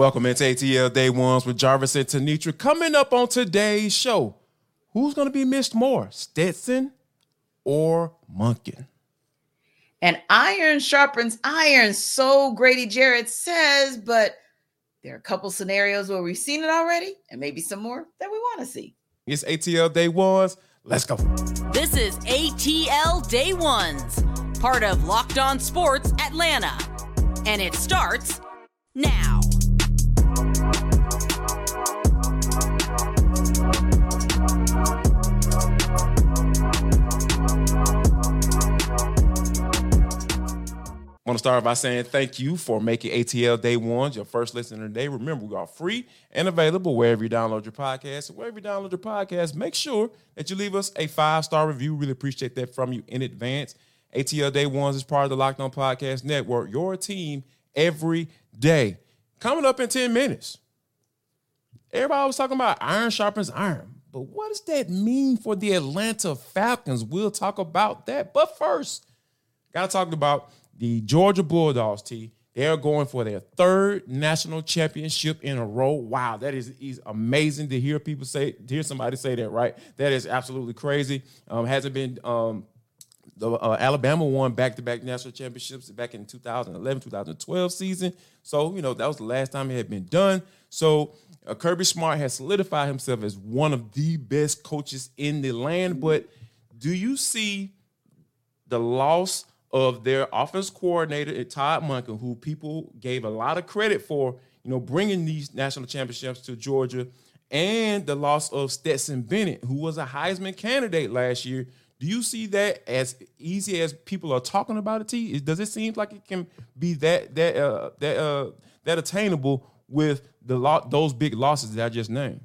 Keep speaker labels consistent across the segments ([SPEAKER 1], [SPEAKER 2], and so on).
[SPEAKER 1] Welcome into ATL Day Ones with Jarvis and Tenitra. Coming up on today's show, who's going to be missed more, Stetson or Monken?
[SPEAKER 2] And iron sharpens iron, so Grady Jarrett says, but there are a couple scenarios where we've seen it already, and maybe some more that we want to see.
[SPEAKER 1] It's ATL Day Ones. Let's go.
[SPEAKER 3] This is ATL Day Ones, part of Locked On Sports Atlanta. And it starts now.
[SPEAKER 1] Want to start by saying thank you for making ATL Day Ones your first listen of the day. Remember, we are free and available wherever you download your podcast. Wherever you download your podcast, make sure that you leave us a five star review. Really appreciate that from you in advance. ATL Day Ones is part of the Locked On Podcast Network, your team every day. Coming up in 10 minutes. Everybody was talking about iron sharpens iron. But what does that mean for the Atlanta Falcons? We'll talk about that. But first, got to talk about the Georgia Bulldogs, T, they're going for their third national championship in a row. Wow, that is, is amazing to hear people say, to hear somebody say that, right? That is absolutely crazy. Um, hasn't been um, the uh, Alabama won back-to-back national championships back in 2011, 2012 season. So, you know, that was the last time it had been done. So, uh, Kirby Smart has solidified himself as one of the best coaches in the land. But do you see the loss of their offense coordinator Todd Monken, who people gave a lot of credit for, you know, bringing these national championships to Georgia, and the loss of Stetson Bennett, who was a Heisman candidate last year. Do you see that as easy as people are talking about it? T does it seem like it can be that that uh, that uh, that attainable with the lot those big losses that I just named?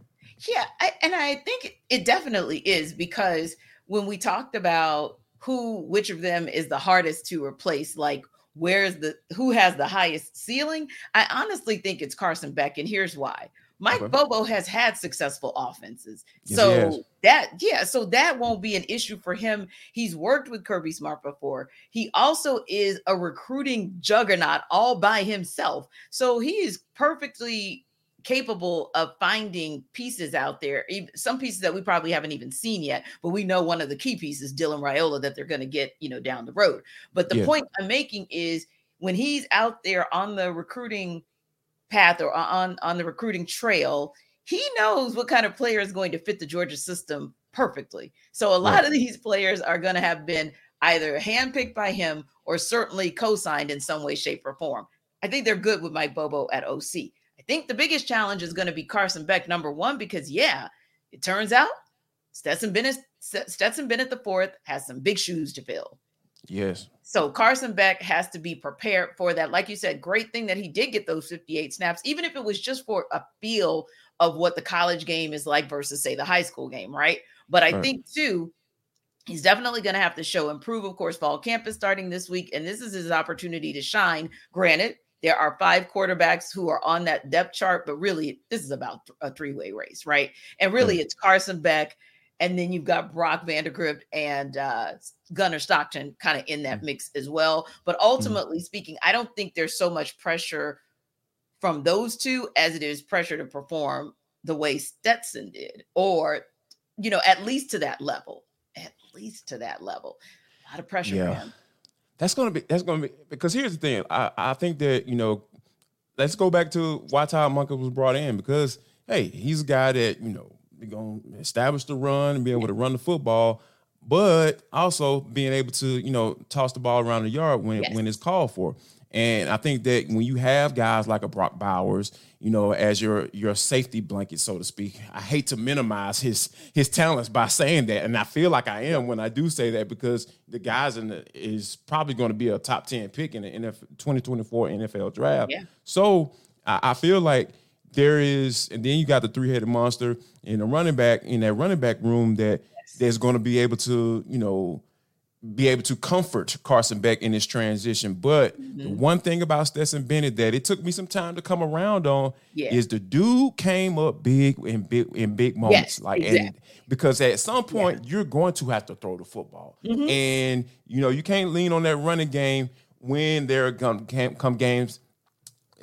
[SPEAKER 2] Yeah, I, and I think it definitely is because when we talked about who which of them is the hardest to replace? Like where's the who has the highest ceiling? I honestly think it's carson beck and here's why. Mike okay. bobo has had successful offenses. Yes, so that yeah so that won't be an issue for him. He's worked with kirby smart before. He also is a recruiting juggernaut all by himself. So he is perfectly capable of finding pieces out there, some pieces that we probably haven't even seen yet, but we know one of the key pieces, Dylan Raiola, that they're going to get, you know, down the road. But the yeah. point I'm making is when he's out there on the recruiting path or uh, on on the recruiting trail, he knows what kind of player is going to fit the Georgia system perfectly. So a lot right. of these players are going to have been either handpicked by him or certainly co-signed in some way, shape, or form. I think they're good with Mike Bobo at OC think the biggest challenge is going to be Carson Beck, number one, because yeah, it turns out Stetson Bennett, Stetson Bennett the fourth has some big shoes to fill.
[SPEAKER 1] Yes.
[SPEAKER 2] So Carson Beck has to be prepared for that. Like you said, great thing that he did get those 58 snaps, even if it was just for a feel of what the college game is like versus, say, the high school game, right? But I right. think too, he's definitely going to have to show improve. Of course, fall camp is starting this week, and this is his opportunity to shine. Granted, there are five quarterbacks who are on that depth chart, but really, this is about a three way race, right? And really, it's Carson Beck, and then you've got Brock Vandagriff and uh, Gunnar Stockton kind of in that mm. mix as well. But ultimately mm-hmm. speaking, I don't think there's so much pressure from those two as it is pressure to perform the way Stetson did, or, you know, at least to that level, at least to that level. A lot of pressure yeah. him.
[SPEAKER 1] That's gonna be that's gonna be because here's the thing. I, I think that, you know, let's go back to why Todd Monken was brought in because hey, he's a guy that, you know, gonna establish the run and be able to run the football, but also being able to, you know, toss the ball around the yard when yes. when it's called for. And I think that when you have guys like a Brock Bowers, you know, as your your safety blanket, so to speak, I hate to minimize his his talents by saying that, and I feel like I am when I do say that because the guys in the is probably going to be a top ten pick in the NFL, 2024 NFL draft. Yeah. So I, I feel like there is, and then you got the three headed monster in the running back in that running back room that yes. that's going to be able to, you know be able to comfort Carson Beck in his transition. But mm-hmm. the one thing about Stetson Bennett that it took me some time to come around on yeah. is the dude came up big in big in big moments. Yes, like exactly. and because at some point yeah. you're going to have to throw the football. Mm-hmm. And you know, you can't lean on that running game when there come, come games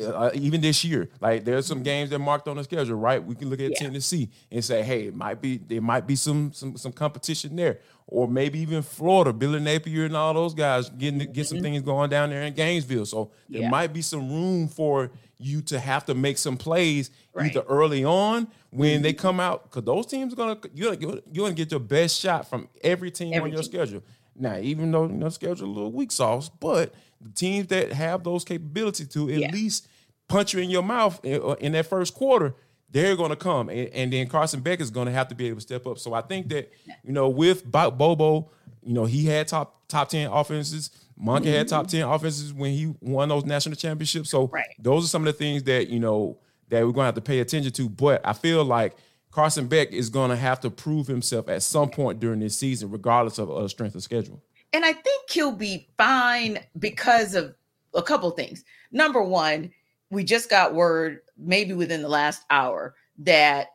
[SPEAKER 1] uh, even this year. Like there's some games that marked on the schedule, right? We can look at
[SPEAKER 2] Yeah.
[SPEAKER 1] Tennessee and say, hey, it might be there might be some some some competition there, or maybe even Florida, Billy Napier and all those guys getting get some things going down there in Gainesville. So there
[SPEAKER 2] Mm-hmm. Yeah.
[SPEAKER 1] might be some room for you to have to make some plays
[SPEAKER 2] Right.
[SPEAKER 1] either early on when
[SPEAKER 2] Mm-hmm.
[SPEAKER 1] they come out because those teams are gonna you're, you're, you're gonna get your best shot from every team
[SPEAKER 2] Every
[SPEAKER 1] on your
[SPEAKER 2] team.
[SPEAKER 1] schedule. Now, even though you know schedule a little weak sauce, but the teams that have those capabilities to at
[SPEAKER 2] Yeah.
[SPEAKER 1] least punch you in your mouth in, uh, in that first quarter, they're going to come, and, and then Carson Beck is going to have to be able to step up. So I think that you know with Bobo, you know he had top top ten offenses. Monken had top ten offenses when he won those national championships. So
[SPEAKER 2] Right.
[SPEAKER 1] those are some of the things that you know that we're going to have to pay attention to. But I feel like Carson Beck is going to have to prove himself at some point during this season, regardless of uh, strength of schedule.
[SPEAKER 2] And I think he'll be fine because of a couple things. Number one, we just got word, maybe within the last hour, that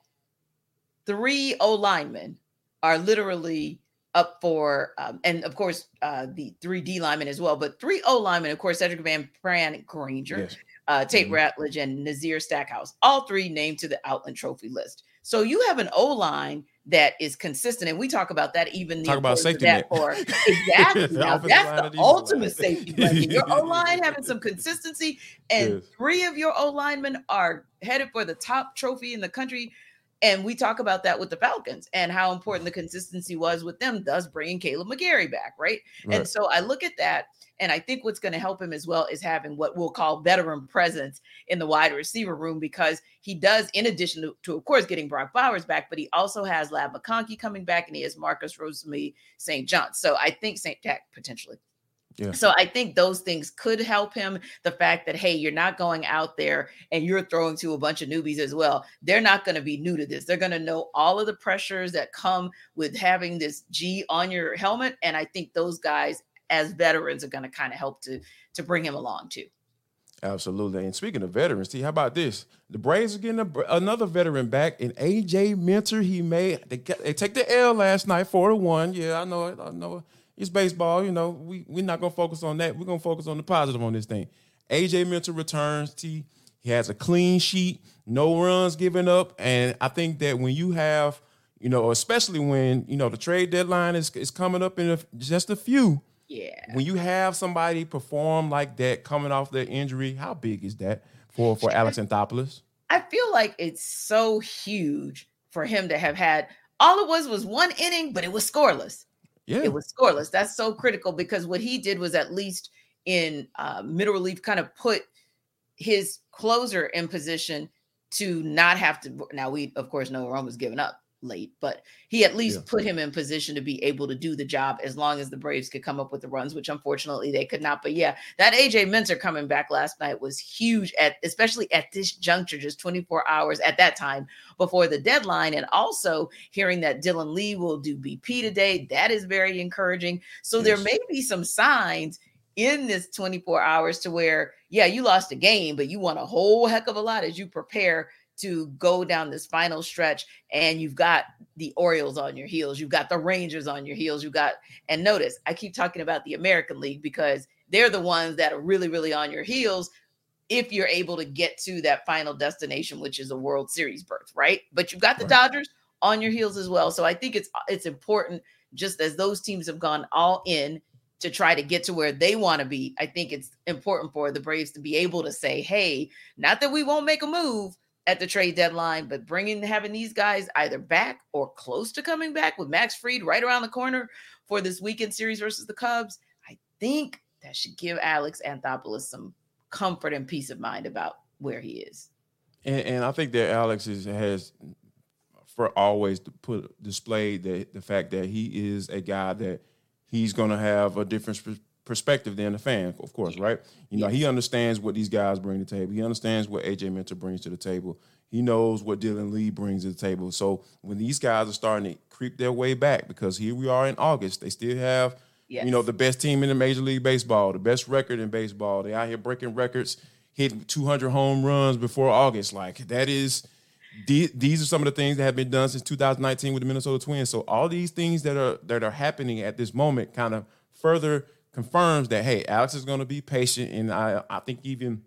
[SPEAKER 2] three O linemen are literally up for, um, and of course, uh, the three D linemen as well, but three O linemen, of course, Cedric Van Pran Granger,
[SPEAKER 1] Yes.
[SPEAKER 2] uh, Tate
[SPEAKER 1] Mhm.
[SPEAKER 2] Ratledge, and Nazir Stackhouse, all three named to the Outland Trophy list. So you have an O line that is consistent, and we talk about that even the
[SPEAKER 1] Talk about safety net.
[SPEAKER 2] for exactly. Now, that's the ultimate safety blanket. Your O line having some consistency, and
[SPEAKER 1] Yes.
[SPEAKER 2] three of your O linemen are headed for the top trophy in the country. And we talk about that with the Falcons and how important the consistency was with them, thus bringing Kaleb McGary back, right? And so I look at that, and I think what's going to help him as well is having what we'll call veteran presence in the wide receiver room because he does, in addition to, to of course, getting Brock Bowers back, but he also has Ladd McConkey coming back and he has Marcus Rosemary St. John. So I think St. Jack potentially.
[SPEAKER 1] Yeah.
[SPEAKER 2] So I think those things could help him. The fact that hey, you're not going out there and you're throwing to a bunch of newbies as well. They're not going to be new to this. They're going to know all of the pressures that come with having this G on your helmet, and I think those guys as veterans are going to kind of help to to bring him along too.
[SPEAKER 1] Absolutely. And speaking of veterans, see, how about this? The Braves are getting a, another veteran back, in AJ Minter. He made they, they take the L last night, four to one. Yeah, I know it. I know it. It's baseball. You know, we we're not gonna focus on that. We're gonna focus on the positive on this thing. AJ Minter returns. T. He has a clean sheet, no runs given up, and I think that when you have, you know, especially when you know the trade deadline is is coming up in a, just a few
[SPEAKER 2] Yeah.
[SPEAKER 1] when you have somebody perform like that coming off their injury, how big is that for for Alex Anthopoulos?
[SPEAKER 2] I feel like it's so huge for him to have had all it was was one inning, but it was scoreless.
[SPEAKER 1] Yeah,
[SPEAKER 2] It was scoreless. That's so critical because what he did was at least in uh, middle relief kind of put his closer in position to not have to. Now we of course know Rome was giving up late, but he at least
[SPEAKER 1] Yeah.
[SPEAKER 2] put him in position to be able to do the job as long as the Braves could come up with the runs, which unfortunately they could not. But yeah, that AJ Minter coming back last night was huge at especially at this juncture, just 24 hours at that time before the deadline. And also hearing that Dylan Lee will do BP today, that is very encouraging. So there may be some signs in this 24 hours to where, yeah, you lost a game, but you won a whole heck of a lot as you prepare to go down this final stretch and you've got the Orioles on your heels, you've got the Rangers on your heels, you've got and notice I keep talking about the American League because they're the ones that are really really on your heels if you're able to get to that final destination which is a World Series berth, right? But you've got the
[SPEAKER 1] Right.
[SPEAKER 2] Dodgers on your heels as well. So I think it's it's important just as those teams have gone all in to try to get to where they want to be. I think it's important for the Braves to be able to say, "Hey, not that we won't make a move at the trade deadline, but bringing having these guys either back or close to coming back with Max Fried right around the corner for this weekend series versus the Cubs. I think that should give Alex Anthopoulos some comfort and peace of mind about where he is.
[SPEAKER 1] and, and I think that Alex is, has for always put displayed the the fact that he is a guy that he's going to have a different perspective than the fan, of course, right? You know, he understands what these guys bring to the table. He understands what AJ Minter brings to the table. He knows what Dylan Lee brings to the table. So when these guys are starting to creep their way back, because here we are in August, they still have, you know, the best team in the Major League Baseball, the best record in baseball. They out here breaking records, hitting 200 home runs before August. Like that is these are some of the things that have been done since 2019 with the Minnesota Twins. So all these things that are that are happening at this moment kind of further confirms that hey, Alex is going to be patient, and I I think even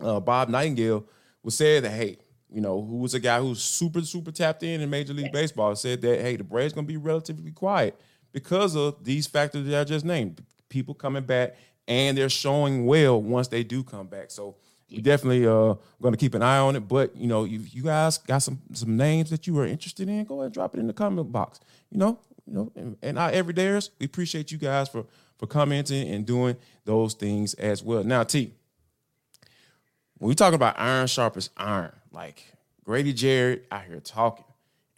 [SPEAKER 1] uh, Bob Nightingale was said that hey, you know, who was a guy who's super super tapped in in Major League Baseball, said that hey, the Braves gonna be relatively quiet because of these factors that I just named. People coming back and they're showing well once they do come back. So we definitely uh going to keep an eye on it. But you know, if you guys got some some names that you are interested in, go ahead and drop it in the comment box. You know, you know, and, and our everydayers, we appreciate you guys for for commenting and doing those things as well. Now, T, when we talk about iron sharpest iron, like Grady Jarrett out here talking,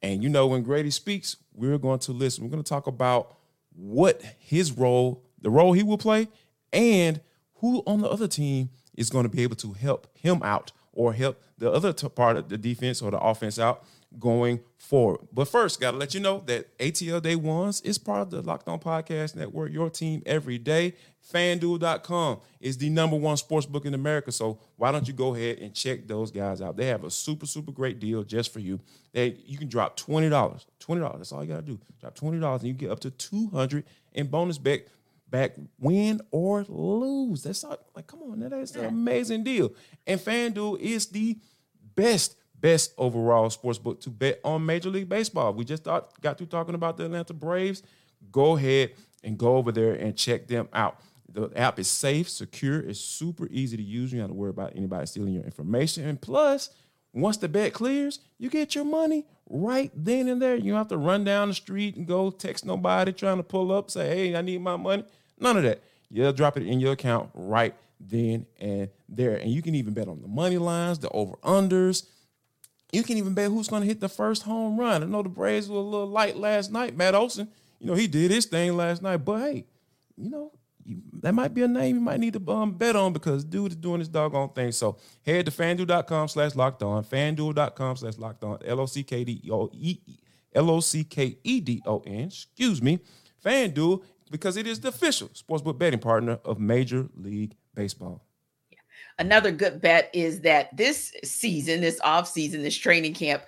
[SPEAKER 1] and you know when Grady speaks, we're going to listen. We're going to talk about what his role, the role he will play, and who on the other team is going to be able to help him out or help the other part of the defense or the offense out going forward. But first, got to let you know that ATL Day Ones is part of the Locked On Podcast Network, your team every day. FanDuel.com is the number one sports book in America. So why don't you go ahead and check those guys out? They have a super, super great deal just for you. They you can drop $20. $20. That's all you gotta do. Drop $20 and you get up to 200 in bonus bet back, win or lose. That's all, like, come on, that is an amazing deal. And FanDuel is the best, best overall sports book to bet on Major League Baseball. We just thought, got through talking about the Atlanta Braves. Go ahead and go over there and check them out. The app is safe, secure, it's super easy to use. You don't have to worry about anybody stealing your information. And plus, once the bet clears, you get your money right then and there. You don't have to run down the street and go text nobody trying to pull up, say, hey, I need my money. None of that. You'll drop it in your account right then and there. And you can even bet on the money lines, the over unders. You can even bet who's going to hit the first home run. I know the Braves were a little light last night. Matt Olson, you know, he did his thing last night. But hey, you know, you, that might be a name you might need to um, bet on because dude is doing his doggone thing. So head to fanduel.com slash locked on, fanduel.com slash locked on, L O C K D O E L O C K E D O N, excuse me. FanDuel because it is the official sportsbook betting partner of Major League Baseball.
[SPEAKER 2] Another good bet is that this season, this off season, this training camp,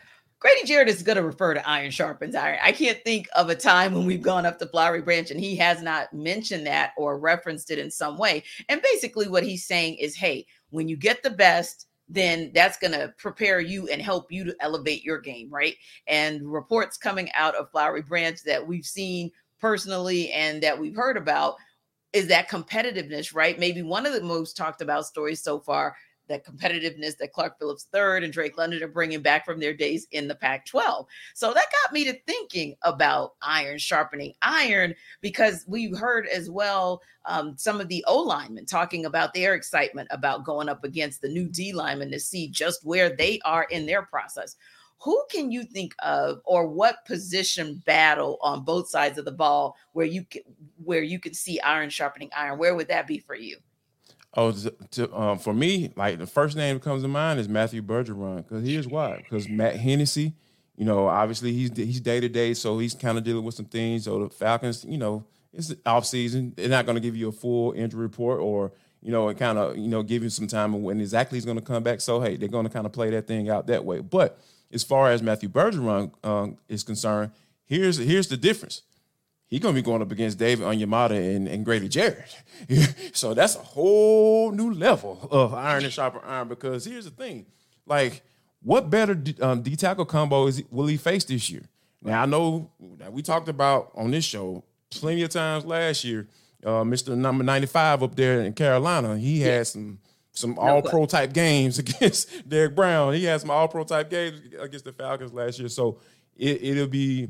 [SPEAKER 2] Grady Jarrett is going to refer to iron sharpens iron. I can't think of a time when we've gone up to Flowery Branch and he has not mentioned that or referenced it in some way. And basically, what he's saying is, hey, when you get the best, then that's going to prepare you and help you to elevate your game, right? And reports coming out of Flowery Branch that we've seen personally and that we've heard about is that competitiveness, right? Maybe one of the most talked about stories so far, that competitiveness that Clark Phillips III and Drake London are bringing back from their days in the Pac 12. So that got me to thinking about iron sharpening iron because we heard as well um, some of the O linemen talking about their excitement about going up against the new D linemen to see just where they are in their process who can you think of or what position battle on both sides of the ball where you can, where you can see iron sharpening iron where would that be for you
[SPEAKER 1] oh to, um, for me like the first name that comes to mind is matthew bergeron because here's why because matt hennessy you know obviously he's he's day to day so he's kind of dealing with some things so the falcons you know it's off season they're not going to give you a full injury report or you know, and kind of, you know, give you some time when exactly he's going to come back. So, hey, they're going to kind of play that thing out that way. But as far as Matthew Bergeron um, is concerned, here's here's the difference. He's gonna be going up against David Onyemata and, and Grady Jarrett. so that's a whole new level of iron and sharper iron. Because here's the thing, like, what better D, um, D tackle combo is will he face this year? Now I know that we talked about on this show plenty of times last year. Uh, Mr. Number 95 up there in Carolina, he had some some all pro type games against Derrick Brown. He had some all pro type games against the Falcons last year. So it, it'll be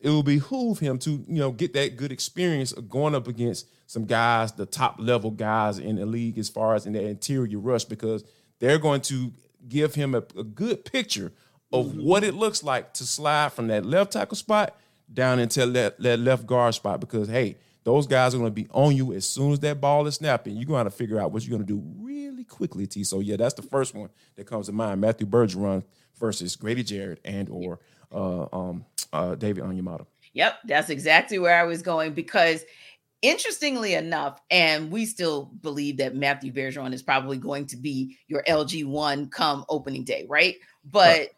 [SPEAKER 1] it will behoove him to you know get that good experience of going up against some guys, the top level guys in the league as far as in the interior rush, because they're going to give him a, a good picture of mm-hmm. what it looks like to slide from that left tackle spot down into that, that left guard spot. Because hey, those guys are going to be on you as soon as that ball is snapping. You're going to figure out what you're going to do really quickly, T. So yeah, that's the first one that comes to mind: Matthew Bergeron versus Grady Jarrett and or uh, um, uh, David Onyemata.
[SPEAKER 2] Yep, that's exactly where I was going because interestingly enough, and we still believe that Matthew Bergeron is probably going to be your LG one come opening day, right? But right.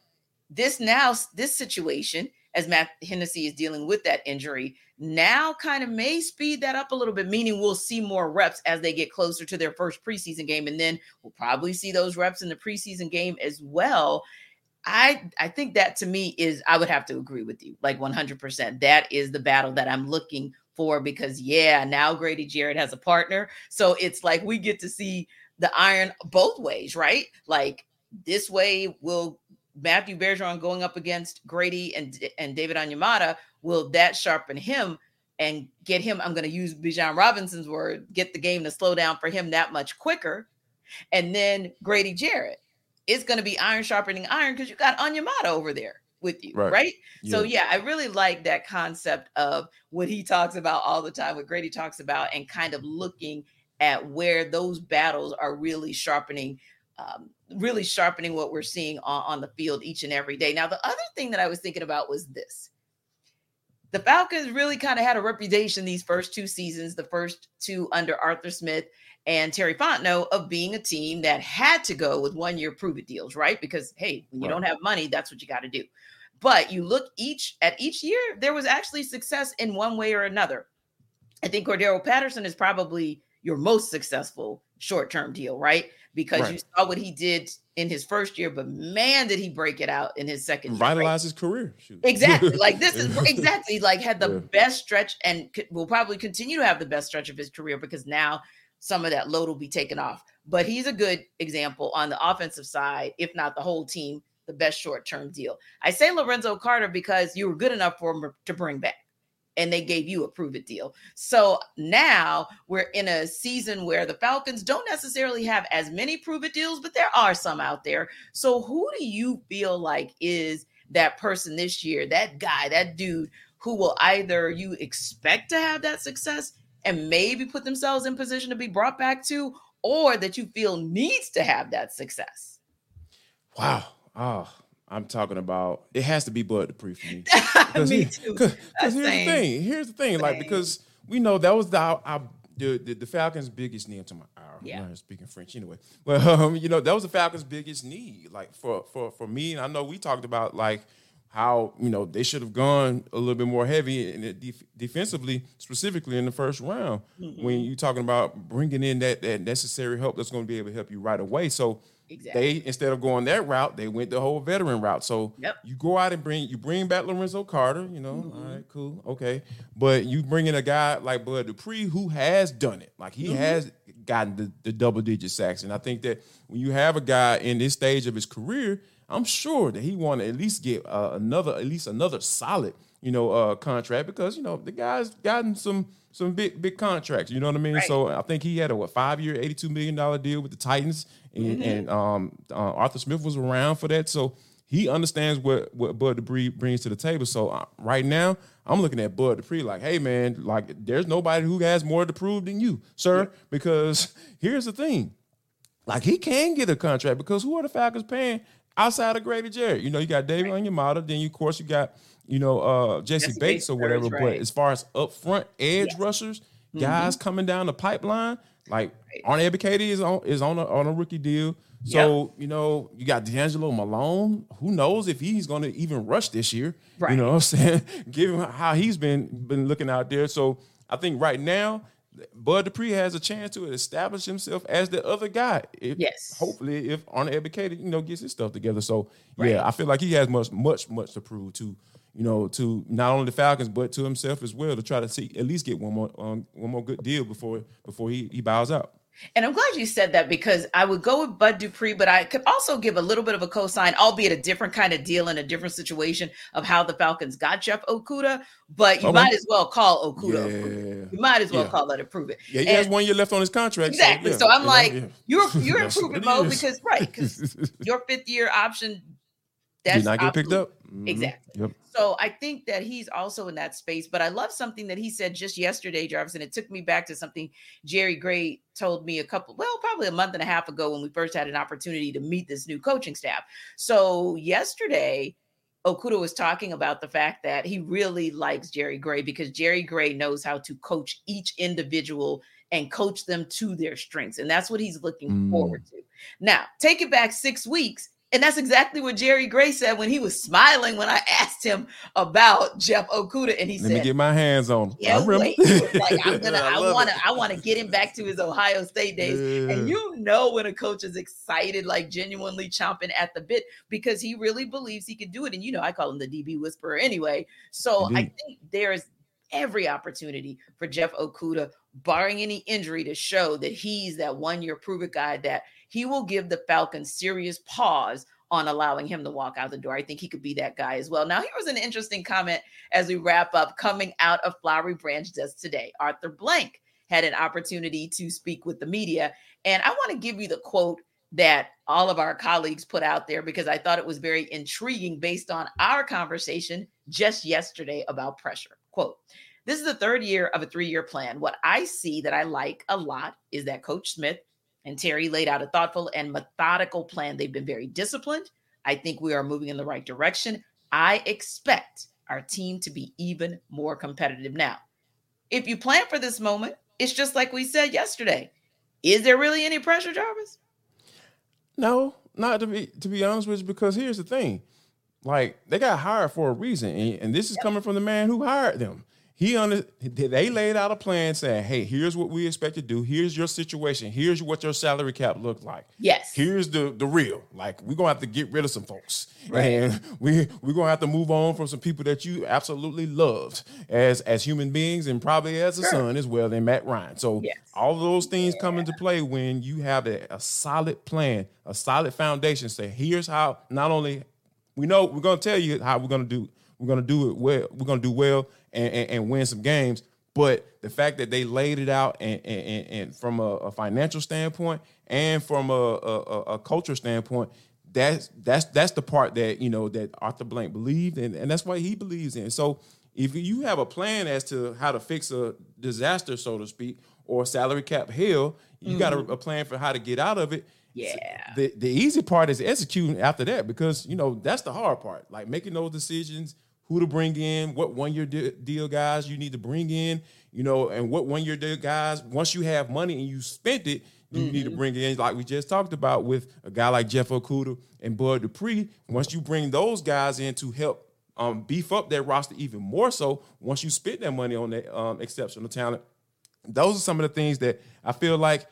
[SPEAKER 2] this now this situation as Matt Hennessy is dealing with that injury, now kind of may speed that up a little bit, meaning we'll see more reps as they get closer to their first preseason game. And then we'll probably see those reps in the preseason game as well. I I think that to me is I would have to agree with you like 100%. That is the battle that I'm looking for because yeah, now Grady Jarrett has a partner. So it's like we get to see the iron both ways, right? Like this way will Matthew Bergeron going up against Grady and and David Onyemata will that sharpen him and get him I'm going to use Bijan Robinson's word, get the game to slow down for him that much quicker. And then Grady Jarrett it's going to be iron sharpening iron because you got Onyemata over there with you, right? right? Yeah. So yeah, I really like that concept of what he talks about all the time, what Grady talks about, and kind of looking at where those battles are really sharpening, um, really sharpening what we're seeing on, on the field each and every day. Now, the other thing that I was thinking about was this. The Falcons really kind of had a reputation these first two seasons, the first two under Arthur Smith and Terry Fontenot of being a team that had to go with one year prove it deals, right? Because hey, when you right. don't have money, that's what you got to do. But you look each at each year, there was actually success in one way or another. I think Cordarrelle Patterson is probably your most successful short-term deal, right? Because right. you saw what he did in his first year, but man, did he break it out in his second
[SPEAKER 1] year. Revitalize right? his career.
[SPEAKER 2] Shoot. Exactly. Like this is exactly like had the yeah. best stretch and will probably continue to have the best stretch of his career because now some of that load will be taken off. But he's a good example on the offensive side, if not the whole team, the best short term deal. I say Lorenzo Carter because you were good enough for him to bring back and they gave you a prove it deal. So now we're in a season where the Falcons don't necessarily have as many prove it deals, but there are some out there. So who do you feel like is that person this year, that guy, that dude who will either you expect to have that success and maybe put themselves in position to be brought back to, or that you feel needs to have that success?
[SPEAKER 1] Wow. Oh, I'm talking about it has to be Bud Dupree for me.
[SPEAKER 2] me too.
[SPEAKER 1] Because here's same. the thing. Here's the thing. Same. Like because we know that was the our, the, the, the Falcons' biggest need to my hour. Yeah. I'm speaking French anyway. Well, um, you know that was the Falcons' biggest need. Like for for for me, and I know we talked about like how you know they should have gone a little bit more heavy in def- defensively, specifically in the first round. Mm-hmm. When you're talking about bringing in that that necessary help that's going to be able to help you right away, so exactly. they instead of going that route, they went the whole veteran route. So yep. you go out and bring you bring back Lorenzo Carter. You know, mm-hmm. all right, cool, okay, but you bring in a guy like Bud Dupree who has done it, like he mm-hmm. has gotten the, the double digit sacks, and I think that when you have a guy in this stage of his career I'm sure that he want to at least get uh, another, at least another solid, you know, uh, contract because you know the guy's gotten some some big big contracts. You know what I mean? Right. So I think he had a what five year, eighty two million dollar deal with the Titans, and, mm-hmm. and um, uh, Arthur Smith was around for that. So he understands what what Bud Dupree brings to the table. So uh, right now, I'm looking at Bud Dupree like, hey man, like there's nobody who has more to prove than you, sir. Yeah. Because here's the thing, like he can get a contract because who are the Falcons paying? outside of Grady Jarrett. You know, you got David Onyemata, then you, of course, you got, you know, uh, Jessie, Jessie Bates, or whatever. Right. But as far as up front edge yeah. rushers, mm-hmm. guys coming down the pipeline, like right. Arnie Ebiketie is on is on a, on a rookie deal. So, yep. you know, you got DeAngelo Malone. Who knows if he's going to even rush this year? Right. You know what I'm saying? Given how he's been been looking out there. So I think right now Bud Dupree has a chance to establish himself as the other guy. If,
[SPEAKER 2] yes.
[SPEAKER 1] Hopefully, if Arnie Ebiketie, you know, gets his stuff together. So right. yeah, I feel like he has much, much, much to prove to, you know, to not only the Falcons but to himself as well to try to see at least get one more, um, one more good deal before before he he bows out.
[SPEAKER 2] And I'm glad you said that because I would go with Bud Dupree, but I could also give a little bit of a cosign, albeit a different kind of deal in a different situation of how the Falcons got Jeff Okudah. But you okay. might as well call Okudah. Yeah. You might as well yeah. call that prove it.
[SPEAKER 1] Yeah, he and, has one year left on his contract.
[SPEAKER 2] Exactly. So, yeah. so I'm like, you're you're in prove mode because right, because your fifth year option
[SPEAKER 1] that's Did not get picked up.
[SPEAKER 2] Mm-hmm. Exactly. Yep. So I think that he's also in that space. But I love something that he said just yesterday, Jarvis, and it took me back to something Jerry Gray told me a couple, well, probably a month and a half ago when we first had an opportunity to meet this new coaching staff. So yesterday, Okudah was talking about the fact that he really likes Jerry Gray because Jerry Gray knows how to coach each individual and coach them to their strengths. And that's what he's looking mm. forward to. Now, take it back six weeks And that's exactly what Jerry Gray said when he was smiling when I asked him about Jeff Okudah, and he
[SPEAKER 1] Let
[SPEAKER 2] said, "Let
[SPEAKER 1] me get my hands on him.
[SPEAKER 2] "Yeah,
[SPEAKER 1] I remember.
[SPEAKER 2] wait, like I'm gonna, I
[SPEAKER 1] love
[SPEAKER 2] want to,
[SPEAKER 1] it.
[SPEAKER 2] I want to get him back to his Ohio State days." And you know when a coach is excited, like genuinely chomping at the bit, because he really believes he can do it. And you know, I call him the DB whisperer anyway. So I think there's every opportunity for Jeff Okudah, barring any injury, to show that he's that one year prove it guy that he will give the Falcons serious pause on allowing him to walk out the door. I think he could be that guy as well. Now, here was an interesting comment as we wrap up coming out of Flowery Branch just today. Arthur Blank had an opportunity to speak with the media. And I want to give you the quote that all of our colleagues put out there because I thought it was very intriguing based on our conversation just yesterday about pressure. Quote, this is the third year of a three year plan. What I see that I like a lot is that Coach Smith and Terry laid out a thoughtful and methodical plan. They've been very disciplined. I think we are moving in the right direction. I expect our team to be even more competitive. Now, if you plan for this moment, it's just like we said yesterday. Is there really any pressure, Jarvis?
[SPEAKER 1] No, not to be to be honest with you, because here's the thing. Like they got hired for a reason, and, and this is coming from the man who hired them. He under they laid out a plan saying, "Hey, here's what we expect to do. Here's your situation. Here's what your salary cap looked like.
[SPEAKER 2] Yes.
[SPEAKER 1] Here's the the real. Like we're gonna have to get rid of some folks,
[SPEAKER 2] Right.
[SPEAKER 1] and we we're gonna have to move on from some people that you absolutely loved as as human beings and probably as a
[SPEAKER 2] Sure.
[SPEAKER 1] son as well. Than Matt Ryan. So
[SPEAKER 2] Yes.
[SPEAKER 1] all of those things come into play when you have a, a solid plan, a solid foundation. Say, here's how. Not only we know we're gonna tell you how we're gonna do. We're gonna do it well. We're gonna do well and, and, and win some games. But the fact that they laid it out and, and, and- from a, a financial standpoint and from a, a, a- culture standpoint, that's that's that's the part that you know that Arthur Blank believed and, and that's what he believes in. So if you have a plan as to how to fix a disaster, so to speak, or salary cap hell, you got a, mm-hmm. a plan for how to get out of it.
[SPEAKER 2] Yeah.
[SPEAKER 1] The the easy part is executing after that because you know that's the hard part. Like making those decisions, who to bring in, what one year deal guys you need to bring in, you know, and what one year deal guys. Once you have money and you spent it, you need to bring in. Like we just talked about with a guy like Jeff Okudah and Bud Dupree. Once you bring those guys in to help um, beef up that roster even more so, once you spend that money on that um, exceptional talent, those are some of the things that I feel like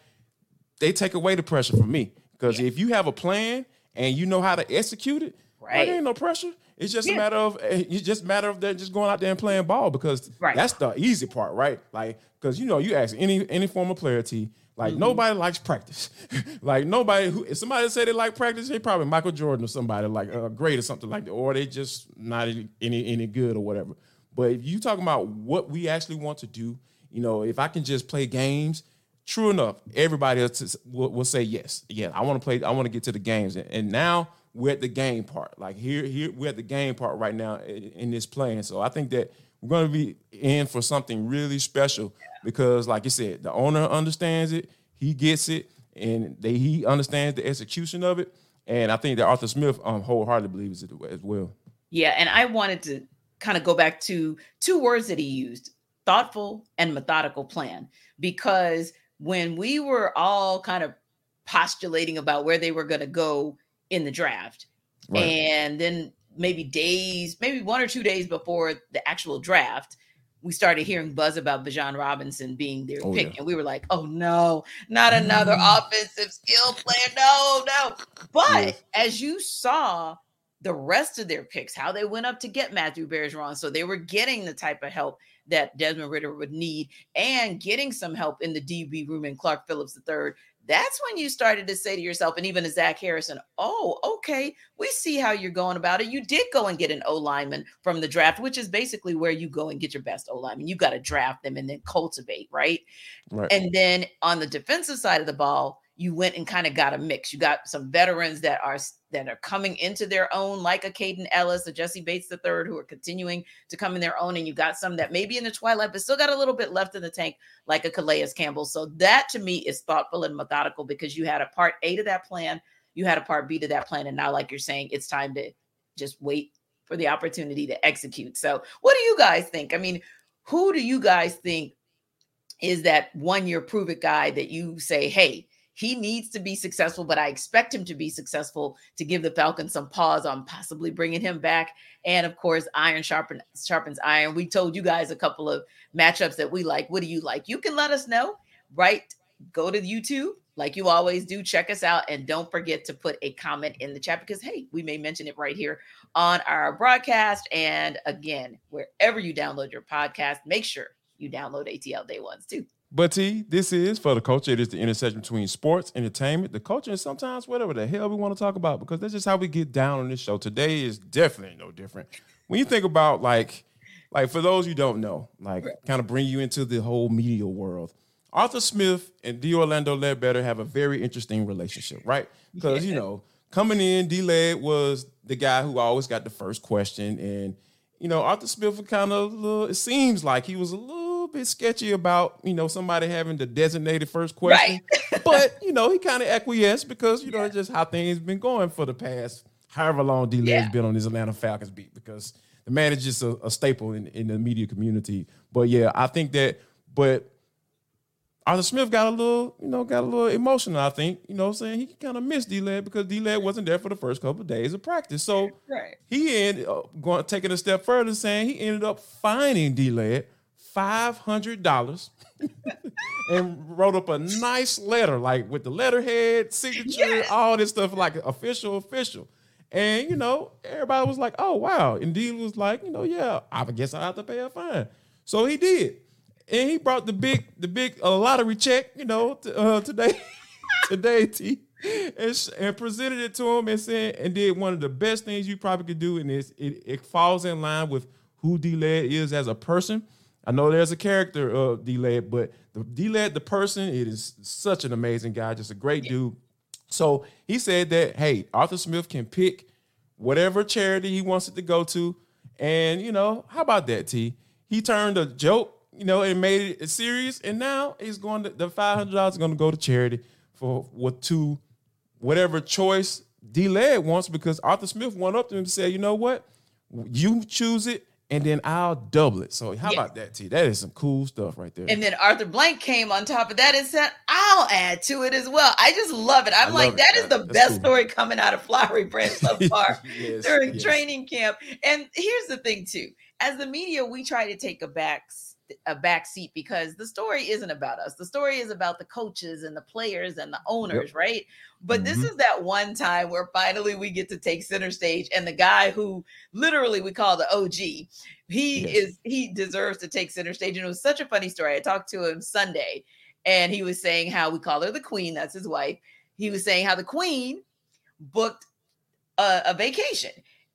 [SPEAKER 1] they take away the pressure from me. Because if you have a plan and you know how to execute it, right.
[SPEAKER 2] Right.
[SPEAKER 1] there ain't no pressure. It's just
[SPEAKER 2] Yeah.
[SPEAKER 1] a matter of eh, it's just a matter of that just going out there and playing ball because
[SPEAKER 2] Right.
[SPEAKER 1] that's the easy part, right? Like because you know you ask any any former player T. Like
[SPEAKER 2] Mm-hmm.
[SPEAKER 1] nobody likes practice. like nobody who if somebody say they like practice, they probably Michael Jordan or somebody like uh, great or something like that, or they just not any any, good or whatever. But if you talking about what we actually want to do, you know, if I can just play games, true enough, everybody else will, will say yes. Yeah, I want to play. I want to get to the games, and, and now we're at the game part. Like here, here we're at the game part right now in, in this play, and so I think that we're going to be in for something really special because, like you said, the owner understands it, he gets it, and they, he understands the execution of it. And I think that Arthur Smith um, wholeheartedly believes it as well.
[SPEAKER 2] Yeah, and I wanted to kind of go back to two words that he used thoughtful and methodical plan. Because when we were all kind of postulating about where they were going to go in the draft,
[SPEAKER 1] Right.
[SPEAKER 2] and then maybe days, maybe one or two days before the actual draft, we started hearing buzz about Bijan Robinson being their
[SPEAKER 1] Oh,
[SPEAKER 2] pick.
[SPEAKER 1] yeah.
[SPEAKER 2] And we were like, oh no, not another offensive skill player. No, no. But
[SPEAKER 1] Yes.
[SPEAKER 2] as you saw, the rest of their picks, how they went up to get Matthew Bergeron. So they were getting the type of help that Desmond Ridder would need and getting some help in the DB room in Clark Phillips III. That's when you started to say to yourself, and even to Zach Harrison, oh, okay, we see how you're going about it. You did go and get an O lineman from the draft, which is basically where you go and get your best O lineman. You got to draft them and then cultivate, right?
[SPEAKER 1] Right.
[SPEAKER 2] And then on the defensive side of the ball, you went and kind of got a mix. You got some veterans that are that are coming into their own, like a Kaden Elliss, a Jessie Bates III, who are continuing to come in their own. And you got some that maybe in the twilight, but still got a little bit left in the tank, like a Calais Campbell. So that to me is thoughtful and methodical because you had a part A to that plan, you had a part B to that plan, and now, like you're saying, it's time to just wait for the opportunity to execute. So, what do you guys think? I mean, who do you guys think is that one year prove it guy that you say, hey, he needs to be successful, but I expect him to be successful to give the Falcons some pause on possibly bringing him back. And of course, iron sharpen, sharpens iron. We told you guys a couple of matchups that we like. What do you like? You can let us know, right? Go to YouTube like you always do. Check us out and don't forget to put a comment in the chat because, hey, we may mention it right here on our broadcast. And again, wherever you download your podcast, make sure you download ATL Day Ones too.
[SPEAKER 1] But T, this is for the culture. It is the intersection between sports, entertainment, the culture, and sometimes whatever the hell we want to talk about because that's just how we get down on this show. Today is definitely no different. When you think about like, like for those you don't know, like kind of bring you into the whole media world. Arthur Smith and D. Orlando Ledbetter have a very interesting relationship, right? Because you know, coming in, D. Led was the guy who always got the first question, and you know, Arthur Smith was kind of. It seems like he was a little bit sketchy about you know somebody having the designated first question, right. but you know he kind of acquiesced because you know it's just how things been going for the past however long D. Yeah. has been on his Atlanta Falcons beat because the man is just a, a staple in, in the media community. But yeah, I think that, but Arthur Smith got a little, you know, got a little emotional, I think. You know I'm saying? He kind of missed D-Led because D-Led wasn't there for the first couple of days of practice. So right. he ended up going taking a step further saying he ended up finding D-Led $500 and wrote up a nice letter, like with the letterhead, signature, yes. all this stuff, like official, official. And, you know, everybody was like, oh, wow. And Dean was like, you know, yeah, I guess I have to pay a fine. So he did. And he brought the big, the big lottery check, you know, to, uh, today, today, T. And, and, presented it to him and said and did one of the best things you probably could do and it, it falls in line with who D-Led is as a person I know there's a character of uh, D Led, but the D Led, the person, it is such an amazing guy, just a great dude. So he said that, hey, Arthur Smith can pick whatever charity he wants it to go to. And, you know, how about that, T? He turned a joke, you know, and made it serious. And now he's going to, the $500 is going to go to charity for what to whatever choice D Led wants because Arthur Smith went up to him and said, you know what? You choose it and then I'll double it. So how yes. about that, T? That is some cool stuff right there.
[SPEAKER 2] And then Arthur Blank came on top of that and said, I'll add to it as well. I just love it. I'm I like, that it. is the That's best cool. story coming out of Flowery Branch so far yes, during yes. training camp. And here's the thing, too. As the media, we try to take a back a back seat because the story isn't about us. The story is about the coaches and the players and the owners, yep. right? But mm-hmm. this is that one time where finally we get to take center stage and the guy who literally we call the OG, he yes. is he deserves to take center stage and it was such a funny story. I talked to him Sunday and he was saying how we call her the queen, that's his wife. He was saying how the queen booked a, a vacation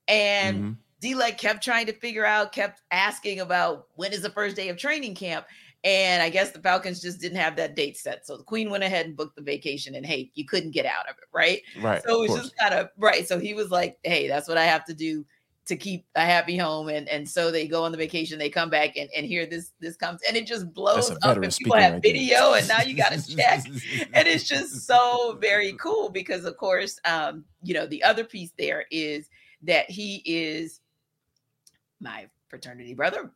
[SPEAKER 2] and mm-hmm D Led kept trying to figure out, kept asking about when is the first day of training camp. And I guess the Falcons just didn't have that date set. So the Queen went ahead and booked the vacation, and hey, you couldn't get out of it, right?
[SPEAKER 1] Right.
[SPEAKER 2] So it was just kind of right. So he was like, hey, that's what I have to do to keep a happy home and and so they go on the vacation they come back and, and here this this comes and it just blows up and people have right video and now you got to check and it's just so very cool because of course um you know the other piece there is that he is my fraternity brother,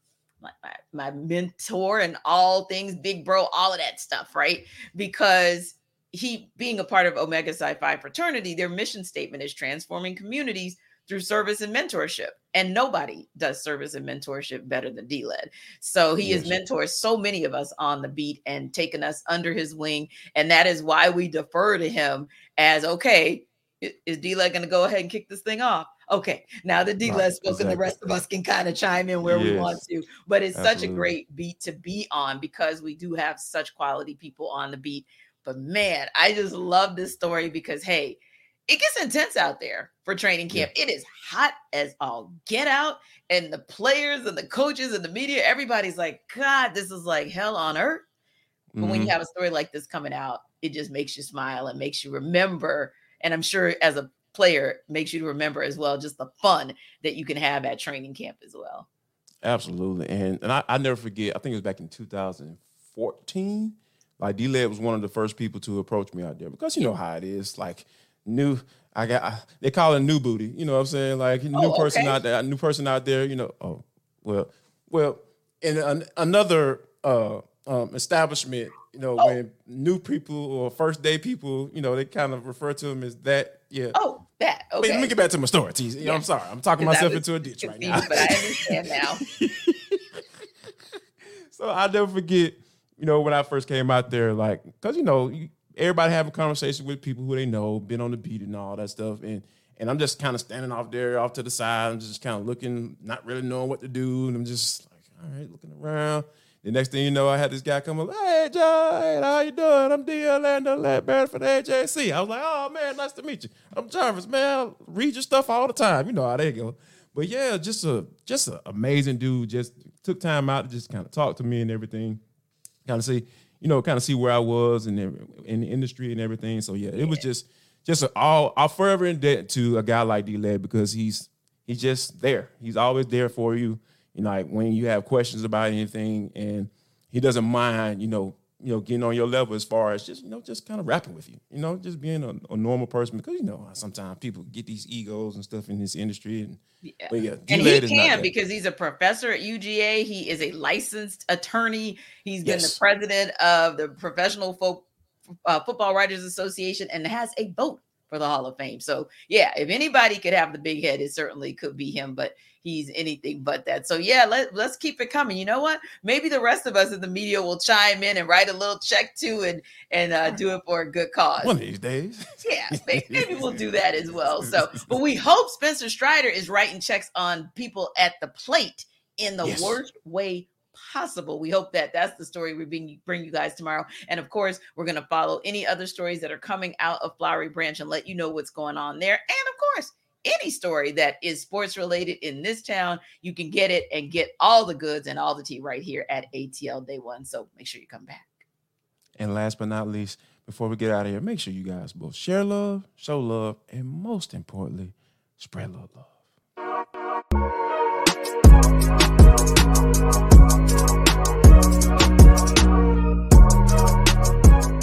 [SPEAKER 2] my, my, my mentor, and all things big bro, all of that stuff, right? Because he being a part of Omega Psi Phi fraternity, their mission statement is transforming communities through service and mentorship. And nobody does service and mentorship better than D-Led. So he yes. has mentored so many of us on the beat and taken us under his wing. And that is why we defer to him as okay, is D-Led going to go ahead and kick this thing off? Okay, now the D right, spoken, exactly. the rest of us can kind of chime in where yes. we want to. But it's Absolutely. such a great beat to be on because we do have such quality people on the beat. But man, I just love this story because hey, it gets intense out there for training camp. Yeah. It is hot as all get out, and the players and the coaches and the media, everybody's like, God, this is like hell on earth. But mm-hmm. when you mm-hmm. have a story like this coming out, it just makes you smile and makes you remember. And I'm sure as a player makes you to remember as well just the fun that you can have at training camp as well.
[SPEAKER 1] Absolutely. And and I, I never forget, I think it was back in 2014. Like D Led was one of the first people to approach me out there because you know how it is. Like new I got I, they call it new booty, you know what I'm saying? Like new oh, person out there, new person out there, you know. Oh, well, well, in an, another uh, um, establishment You know,
[SPEAKER 2] Oh.
[SPEAKER 1] when new people or first day people, you know, they kind of refer to them as that. Yeah.
[SPEAKER 2] Oh, that
[SPEAKER 1] Wait, let me get back to my story. Tease. Know, I'm sorry. I'm talking myself
[SPEAKER 2] was
[SPEAKER 1] into a ditch right now.
[SPEAKER 2] but I understand now.
[SPEAKER 1] so I'll never forget, you know, when I first came out there, like, cause you know, you, everybody having conversation with people who they know, been on the beat and all that stuff, and and I'm just kind of standing off there, off to the side, I'm just kind of looking, not really knowing what to do, and I'm just like, all right, looking around. The next thing you know, I had this guy come up, hey, John, how you doing? I'm D. Orlando Ledbetter for the AJC. I was like, oh man, nice to meet you. I'm Jarvis, man. I read your stuff all the time. You know how they go. But yeah, just a just an amazing dude. Just took time out to just kind of talk to me and everything. Kind of see, you know, kind of see where I was in the, in the industry and everything. So yeah, it was just just a, all I'll forever in debt to a guy like D Led because he's he's just there. He's always there for you. You know, like when you have questions about anything, and he doesn't mind. You know, you know, getting on your level as far as just you know, just kind of rapping with you. You know, just being a, a normal person because you know sometimes people get these egos and stuff in this industry, and
[SPEAKER 2] Yeah.
[SPEAKER 1] but yeah,
[SPEAKER 2] And he
[SPEAKER 1] D-Led is not
[SPEAKER 2] can because he's a professor at UGA. He is a licensed attorney. He's been the president of the Professional Folk, uh, Football Writers Association and has a vote for the Hall of Fame. So, yeah, if anybody could have the big head, it certainly could be him, but he's anything but that. So, yeah, let, let's keep it coming. You know what? Maybe the rest of us in the media will chime in and write a little check too and, and uh, do it for a good cause
[SPEAKER 1] one of these days.
[SPEAKER 2] yeah, may- maybe we'll do that as well. So, but we hope Spencer Strider is writing checks on people at the plate in the
[SPEAKER 1] Yes.
[SPEAKER 2] worst way possible. We hope that that's the story we bring bring you guys tomorrow. And of course, we're going to follow any other stories that are coming out of Flowery Branch and let you know what's going on there. And of course, any story that is sports related in this town, you can get it and get all the goods and all the tea right here at ATL Day One. So make sure you come back.
[SPEAKER 1] And last but not least, before we get out of here, make sure you guys both share love, show love, and most importantly, spread love. love.